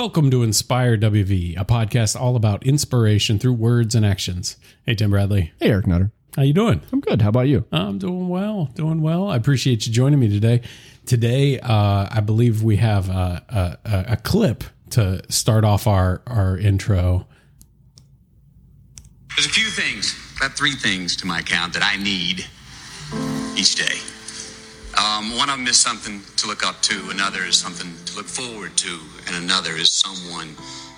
Welcome to Inspire WV, a podcast all about inspiration through words and actions. Hey, Tim Bradley, Hey, Eric Nutter. how you doing? I'm good. How about you? I'm doing well, doing well. I appreciate you joining me today. Today, uh, I believe we have a, a, a clip to start off our our intro. There's a few things, about three things to my account that I need each day. Um, one of them is something to look up to, another is something to look forward to, and another is someone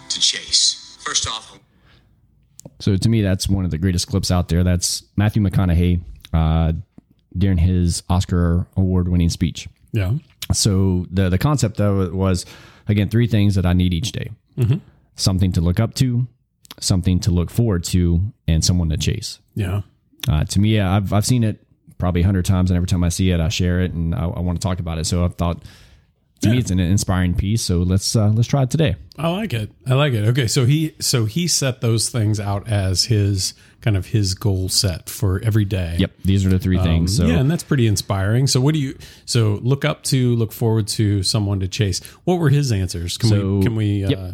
to chase. First off, So to me, that's one of the greatest clips out there. That's Matthew McConaughey uh, during his Oscar award-winning speech. Yeah, So the the concept of it was again three things that I need each day: something to look up to, something to look forward to, and someone to chase. yeah, Uh, to me, I've I've seen it probably a hundred times, and every time I see it, I share it and I, I want to talk about it. So I've thought, to me, it's an inspiring piece. So let's uh, let's try it today. I like it. I like it. Okay, so he so he set those things out as his kind of his goal set for every day. Yep, these are the three things. So Um, yeah, and that's pretty inspiring. So, what do you? So, look up to, look forward to, someone to chase. What were his answers? Can So, we? Can we? yep. Uh,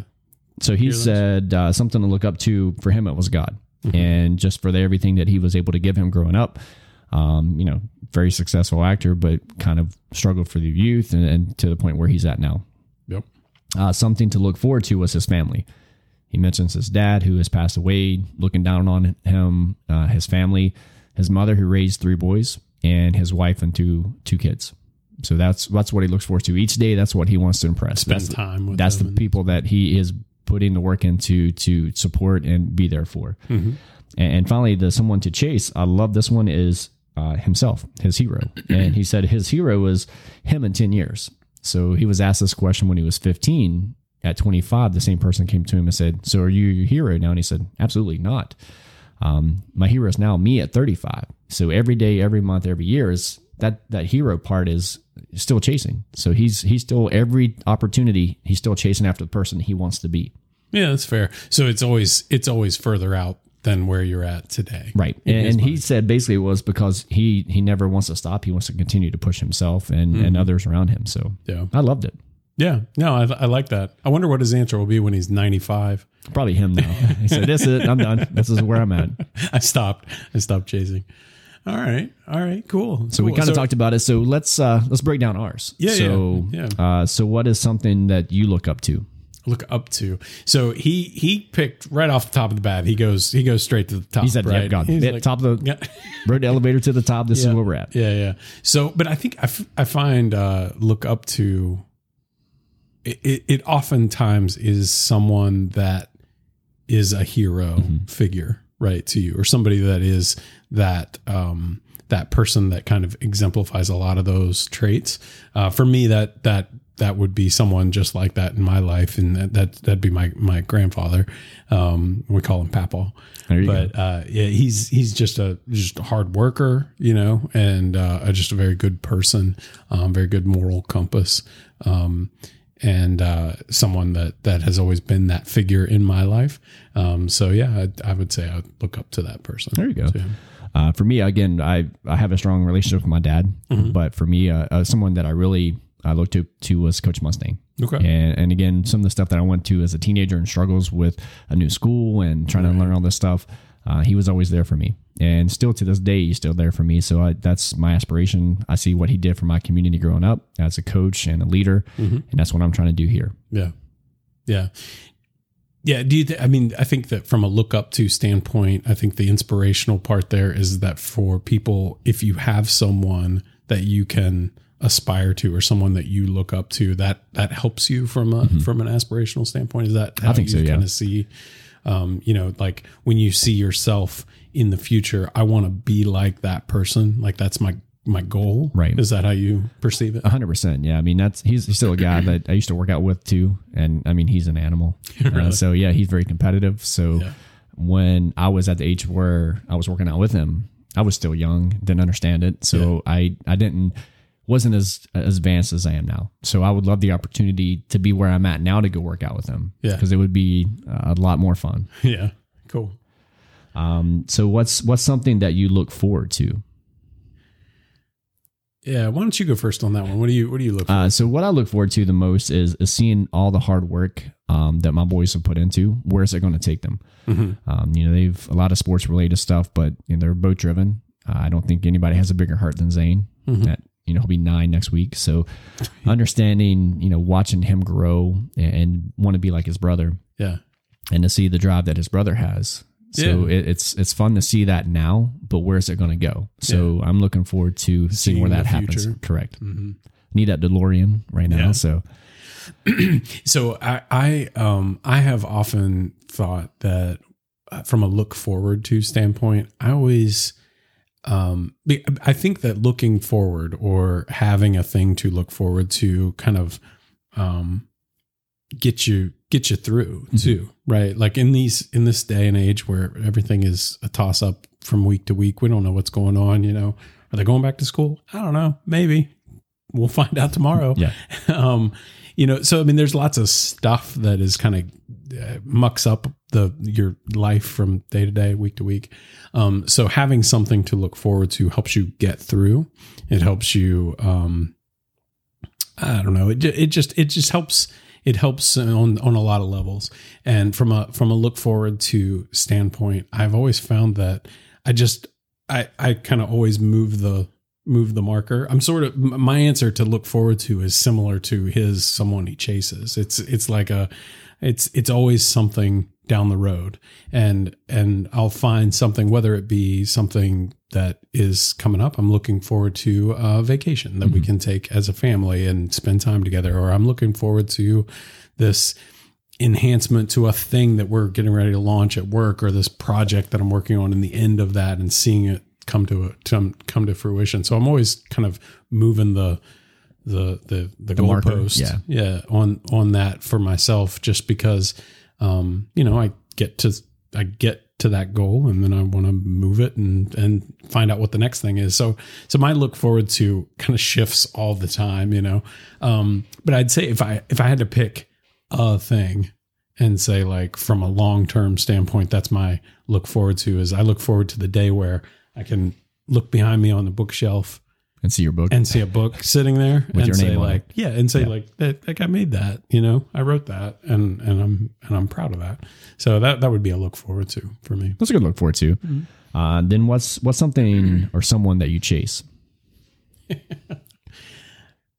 So he said uh, something to look up to for him. It was God, and just for the, everything that he was able to give him growing up. Um, you know, very successful actor, but kind of struggled for the youth, and, and to the point where he's at now. yep. Uh, something to look forward to was his family. He mentions his dad, who has passed away, looking down on him, uh, his family, his mother, who raised three boys, and his wife and two two kids. So that's that's what he looks forward to each day. That's what he wants to impress. Spend that's the- time with that's the people that he is putting the work into to support and be there for. Mm-hmm. And, and finally, the someone to chase. I love this one is uh, himself, his hero, and he said his hero was him in ten years. So he was asked this question when he was fifteen. At twenty five, the same person came to him and said, "So are you your hero now?" And he said, "Absolutely not. Um, my hero is now me at thirty five. So every day, every month, every year is that that hero part is still chasing. So he's he's still every opportunity he's still chasing after the person he wants to be. Yeah, that's fair. So it's always it's always further out than where you're at today. Right. And, and he said basically it was because he he never wants to stop. He wants to continue to push himself and, and others around him. So Yeah. I loved it. Yeah. No, I, I like that. I wonder what his answer will be when he's 95. Probably him now. He said, This is it. I'm done. This is where I'm at. I stopped. I stopped chasing. All right. All right. Cool. So we kind of talked about it. So let's uh let's break down ours. Yeah, So yeah, uh so what is something that you look up to? Look up to. So he he picked right off the top of the bat. He goes he goes straight to the top. He said, right? "Yep, God, He's like- top of the Yeah. rode elevator to the top. This Yeah. is where we're at." Yeah, yeah. So, but I think I, f- I find uh, look up to it, it, it oftentimes is someone that is a hero Mm-hmm. figure, right, to you, or somebody that is that um, that person that kind of exemplifies a lot of those traits. Uh, for me, that that that would be someone just like that in my life, and that, that that'd be my my grandfather. Um, we call him Papa There you but uh, yeah, he's he's just a just a hard worker, you know, and uh, just a very good person, um, very good moral compass, um, and uh, someone that that has always been that figure in my life. Um, so yeah, I, I would say I would look up to that person. There you go. Uh, for me, again, I I have a strong relationship with my dad, Mm-hmm. but for me, uh, uh, someone that I really I looked to to was Coach Mustang. Okay. And, and again, some of the stuff that I went to as a teenager and struggles with a new school and trying to learn all this stuff, uh, he was always there for me. And still to this day, he's still there for me. So I, that's my aspiration. I see what he did for my community growing up as a coach and a leader. Mm-hmm. And that's what I'm trying to do here. Yeah. Yeah. Yeah. Do you, th- I mean, I think that from a look up to standpoint, I think the inspirational part there is that for people, if you have someone that you can aspire to or someone that you look up to, that, that helps you from a, from an aspirational standpoint. Is that how Mm-hmm. think you so, yeah. kind of see, um, you know, like when you see yourself in the future, I want to be like that person. Like that's my, my goal. Right. Is that how you perceive it? hundred percent. Yeah. I mean, that's, he's he's still a guy that I used to work out with too. And I mean, he's an animal. Uh, so yeah, he's very competitive. So Yeah. when I was at the age where I was working out with him, I was still young, didn't understand it. So I, I didn't, wasn't as, as advanced as I am now. So I would love the opportunity to be where I'm at now to go work out with him. Yeah. Cause it would be a lot more fun. yeah. Cool. Um, so what's, what's something that you look forward to? Yeah, why don't you go first on that one? What do you what do you look for? Uh, so what I look forward to the most is, is seeing all the hard work um, that my boys have put into. Where's it going to take them? Um, you know, they've a lot of sports related stuff, but you know, they're boat driven. Uh, I don't think anybody has a bigger heart than Zane. That you know he'll be nine next week. So understanding, you know, watching him grow and, and want to be like his brother, yeah. and to see the drive that his brother has. So Yeah. it, it's it's fun to see that now, but where's it going to go? So I'm looking forward to seeing, where that happens. future. Correct. Need that DeLorean right now. Yeah. So So I I um I have often thought that uh, from a look forward to standpoint, I always um I think that looking forward or having a thing to look forward to kind of um get you get you through too, right? Like in these in this day and age where everything is a toss up from week to week, we don't know what's going on, you know. Are they going back to school? I don't know. Maybe. We'll find out tomorrow yeah, um you know so i mean there's lots of stuff that is kind of uh, mucks up the your life from day to day week to week. Um so having something to look forward to helps you get through. It helps you um i don't know it, it just it just helps it helps on on a lot of levels. And from a from a look forward to standpoint i've always found that i just i i kind of always move the move the marker. I'm sort of my answer to look forward to is similar to his someone he chases. It's it's like a it's it's always something down the road and and I'll find something whether it be something that is coming up. I'm looking forward to a vacation that we mm-hmm. can take as a family and spend time together or I'm looking forward to this enhancement to a thing that we're getting ready to launch at work or this project that I'm working on in the end of that and seeing it come to a come, come to fruition. So I'm always kind of moving the the the the, The goalpost, yeah. yeah, on on that for myself, just because um, you know I get to I get to that goal and then I want to move it and and find out what the next thing is. So so my look forward to kind of shifts all the time, you know. Um, but I'd say if I if I had to pick a thing and say like from a long term standpoint, that's my look forward to is I look forward to the day where I can look behind me on the bookshelf and see your book. and see a book sitting there With and your say like it. yeah and say Yeah. like that like I made that you know I wrote that and and I'm and I'm proud of that so that that would be a look forward to for me That's a good look forward to. Mm-hmm. Uh, then what's what's something or someone that you chase?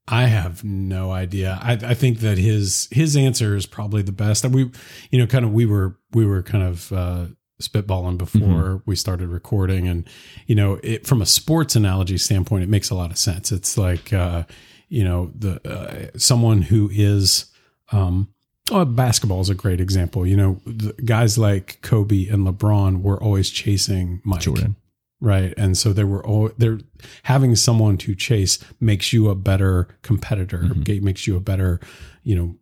I have no idea I I think that his his answer is probably the best that we you know kind of we were we were kind of uh spitballing before Mm-hmm. we started recording. And you know it from a sports analogy standpoint it makes a lot of sense. It's like uh you know the uh, someone who is um oh, basketball is a great example. You know the guys like Kobe and LeBron were always chasing Mike. Jordan. right. And so they were all they're having someone to chase makes you a better competitor It makes you a better you know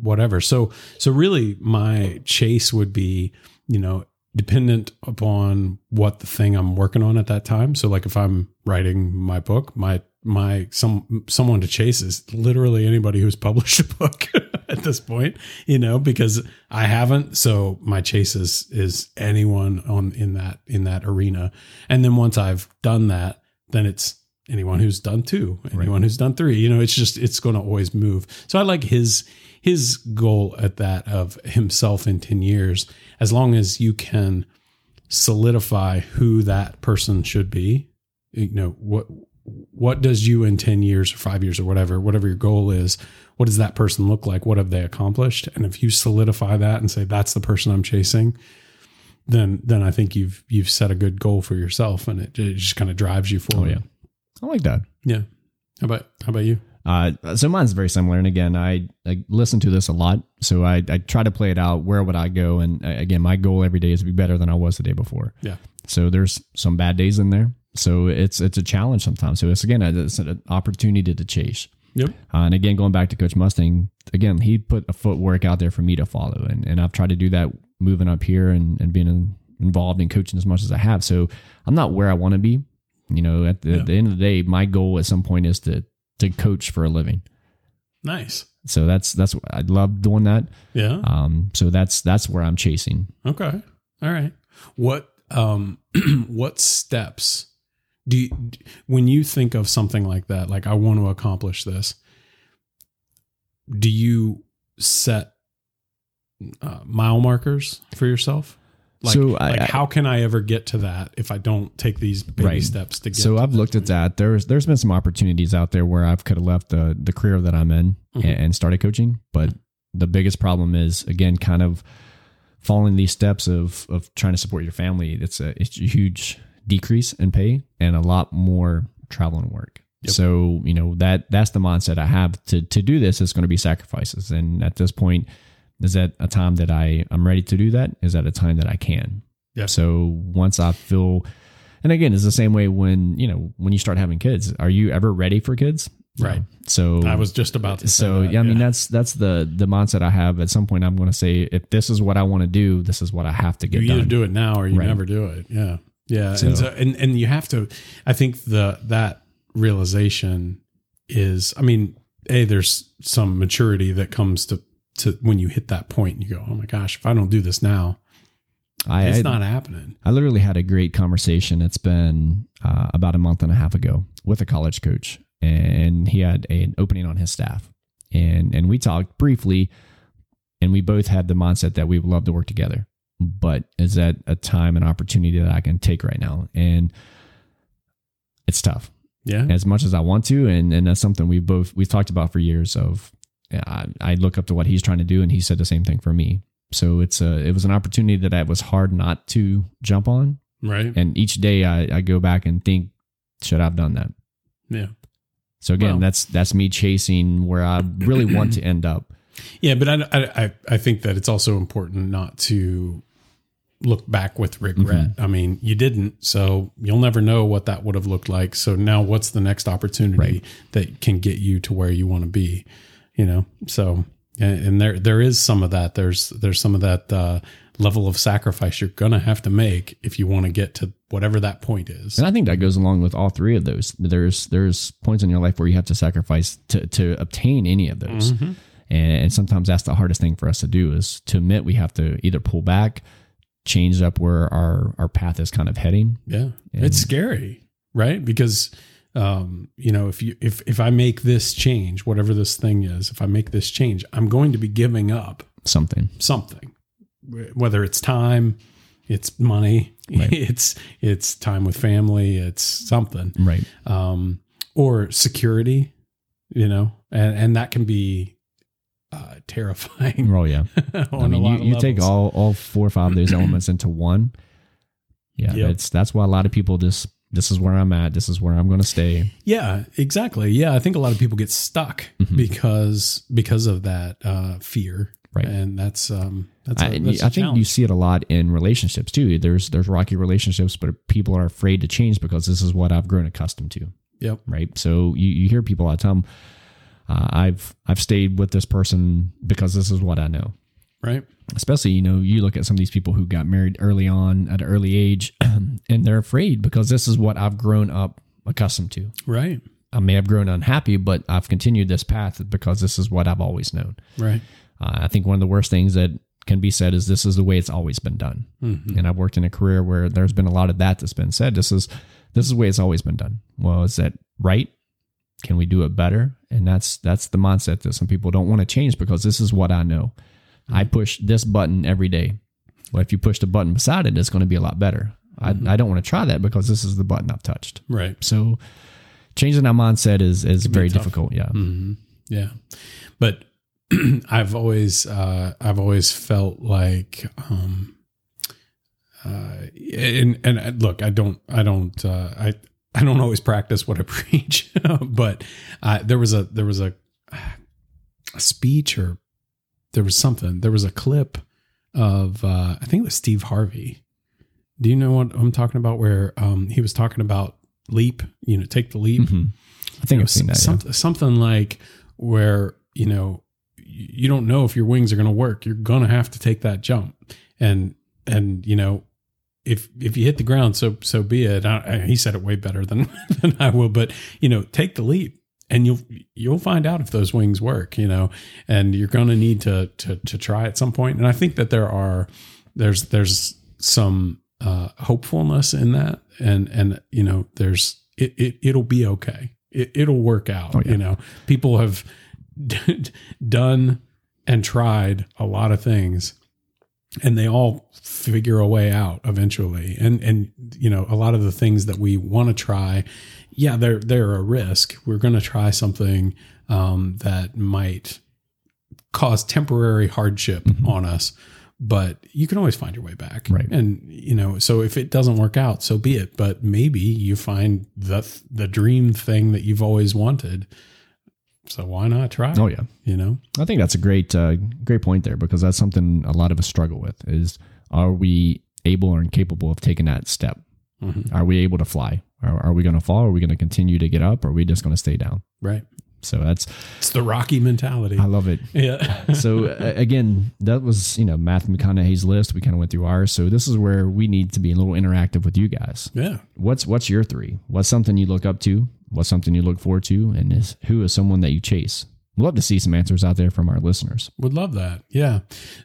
whatever. So so really my chase would be you know dependent upon what the thing i'm working on at that time. So like if i'm writing my book my my some someone to chase is literally anybody who's published a book at this point you know because i haven't. So my chase is is anyone on in that in that arena. And then once i've done that then it's anyone who's done two anyone who's done three you know it's just it's going to always move. So i like his his goal at that of himself in 10 years as long as you can solidify who that person should be you know what what does you in 10 years or 5 years or whatever whatever your goal is what does that person look like? What have they accomplished? And if you solidify that and say that's the person i'm chasing then then i think you've you've set a good goal for yourself and it, it just kind of drives you Oh forward. yeah, I like that. yeah how about how about you Uh, so mine's very similar. And again, I, I listen to this a lot. So I, I try to play it out. Where would I go? And uh, again, my goal every day is to be better than I was the day before. yeah So there's some bad days in there. So it's it's a challenge sometimes. So it's again it's an opportunity to chase. yep Uh, and again, going back to Coach Mustang, again he put a footwork out there for me to follow, and and I've tried to do that moving up here and and being in, involved in coaching as much as I have. So I'm not where I want to be. You know, at the, Yeah. at the end of the day, my goal at some point is to to coach for a living. nice So that's that's I love doing that. yeah Um, so that's that's where I'm chasing. Okay. All right. What um what steps do you, when you think of something like that, like I want to accomplish this, do you set uh, mile markers for yourself? Like, So I- like how can I ever get to that if I don't take these baby Right. steps to get? So to I've looked at that. There's there's been some opportunities out there where I've could have left the the career that I'm in Mhm. and, and started coaching, but the biggest problem is again kind of following these steps of of trying to support your family. It's a it's a huge decrease in pay and a lot more travel and work. Yep. So you know that that's the mindset I have to to do this. It's going to be sacrifices, and at this point, is that a time that I I'm ready to do that? Is that a time that I can? Yeah. So once I feel, and again, it's the same way when you know when you start having kids. Are you ever ready for kids? Right. So I was just about to. Say so that, yeah, I mean that's that's the the mindset I have. At some point, I'm going to say if this is what I want to do, this is what I have to get you either done. do it now or you Right. never do it. Yeah, yeah, So- and, so, and and you have to. I think the that realization is. I mean, a there's some maturity that comes to to when you hit that point and you go, oh my gosh, if I don't do this now, I, it's I, not happening. I literally had a great conversation. It's been uh, about a month and a half ago with a college coach, and he had an opening on his staff, and and we talked briefly, and we both had the mindset that we would love to work together, but is that a time and opportunity that I can take right now? And it's tough Yeah, as much as I want to, and and that's something we've both we've talked about for years. Of I, I look up to what he's trying to do, and he said the same thing for me. So it's a it was an opportunity that I was hard not to jump on, right. and each day I, I go back and think, should I have done that? Yeah, So again, Well- that's that's me chasing where I really want to end up. yeah, but I, I I I think that it's also important not to look back with regret. Mm-hmm. I mean, you didn't, so you'll never know what that would have looked like. So now, what's the next opportunity Right. that can get you to where you want to be? You know, so and, and there there is some of that. There's there's some of that uh, level of sacrifice you're gonna have to make if you want to get to whatever that point is. And I think that goes along with all three of those. There's there's points in your life where you have to sacrifice to to obtain any of those. Mm-hmm. And, and sometimes that's the hardest thing for us to do is to admit we have to either pull back, change up where our our path is kind of heading. Yeah. And- it's scary, right? Because um, you know, if you if if I make this change, whatever this thing is, if I make this change, I'm going to be giving up Something. something. Whether it's time, it's money, Right. it's it's time with family, it's something. Right. Um or security, you know, and and that can be uh terrifying Oh yeah. I mean, you, you take all all four or five of those elements into one. Yeah, Yep. that's that's why a lot of people just this is where I'm at. This is where I'm going to stay. Yeah, exactly. Yeah, I think a lot of people get stuck Mhm. because because of that uh, fear, Right. And that's um that's a, that's I think you see it a lot in relationships too. There's there's rocky relationships, but people are afraid to change because this is what I've grown accustomed to. Yep. Right. So you, you hear people all the time. Uh, I've I've stayed with this person because this is what I know. Right. Especially you know you look at some of these people who got married early on at an early age, and they're afraid because this is what I've grown up accustomed to. Right. I may have grown unhappy, but I've continued this path because this is what I've always known. Right. Uh, I think one of the worst things that can be said is this is the way it's always been done. Mhm. And I've worked in a career where there's been a lot of that that's been said. This is this is the way it's always been done. Well, is that right? Can we do it better? And that's that's the mindset that some people don't want to change because this is what I know. I push this button every day. Well, if you push the button beside it, it's going to be a lot better. I, I don't want to try that because this is the button I've touched. Right. So changing that mindset is is very tough. difficult. Yeah. hmm Yeah. But I've always uh I've always felt like um uh and and uh, look, I don't I don't uh I I don't always practice what I preach, but uh, there was a there was a, a speech or there was something. There was a clip of uh I think it was Steve Harvey. Do you know what I'm talking about where um he was talking about leap, you know, take the leap Mhm. I think you know, I've seen that. yeah. something like where you know you don't know if your wings are going to work. You're going to have to take that jump, and and you know if if you hit the ground, so so be it. I, I- he said it way better than than I will, but you know, take the leap, and you'll you'll find out if those wings work. You know, and you're going to need to to to try at some point. And I think that there are there's there's some uh, hopefulness in that, and and you know, there's it, it it'll be okay. It, it'll work out. Oh, yeah. You know, people have done and tried a lot of things and they all figure a way out eventually and and you know a lot of the things that we want to try yeah they're they're a risk we're going to try something um, that might cause temporary hardship on us but you can always find your way back Right. and you know so if it doesn't work out so be it but maybe you find the the dream thing that you've always wanted so why not try Oh yeah. you know I think that's a great uh, great point there because that's something a lot of us struggle with is are we able or incapable of taking that step? Mhm. Are we able to fly? Are, are we going to fall? Are we going to continue to get up? Or are we just going to stay down? right So that's it's the rocky mentality I love it. yeah so uh, again, that was you know Matthew McConaughey's list. We kind of went through ours. So this is where we need to be a little interactive with you guys. yeah What's what's your three? What's something you look up to? What's something you look forward to? And is who is someone that you chase? We'd love to see some answers out there from our listeners. Would love that. Yeah.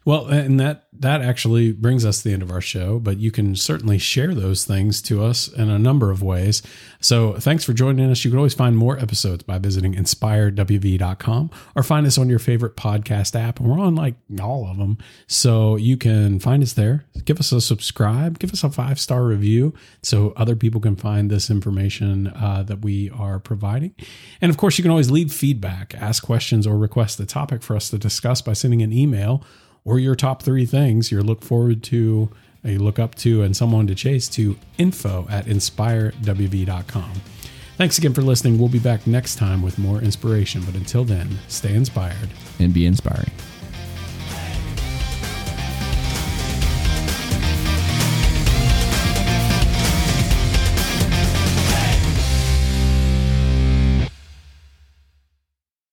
Well, and that that actually brings us to the end of our show, but you can certainly share those things to us in a number of ways. So, thanks for joining us. You can always find more episodes by visiting inspirewv.com or find us on your favorite podcast app. We're on like all of them. So, you can find us there. Give us a subscribe, give us a five star review so other people can find this information uh, that we are providing. And of course, you can always leave feedback, ask questions, or request a topic for us to discuss by sending an email or your top three things you look forward to, uh, you look up to, and someone to chase to info at inspirewv.com. Thanks again for listening. We'll be back next time with more inspiration. But until then, stay inspired. and be inspiring.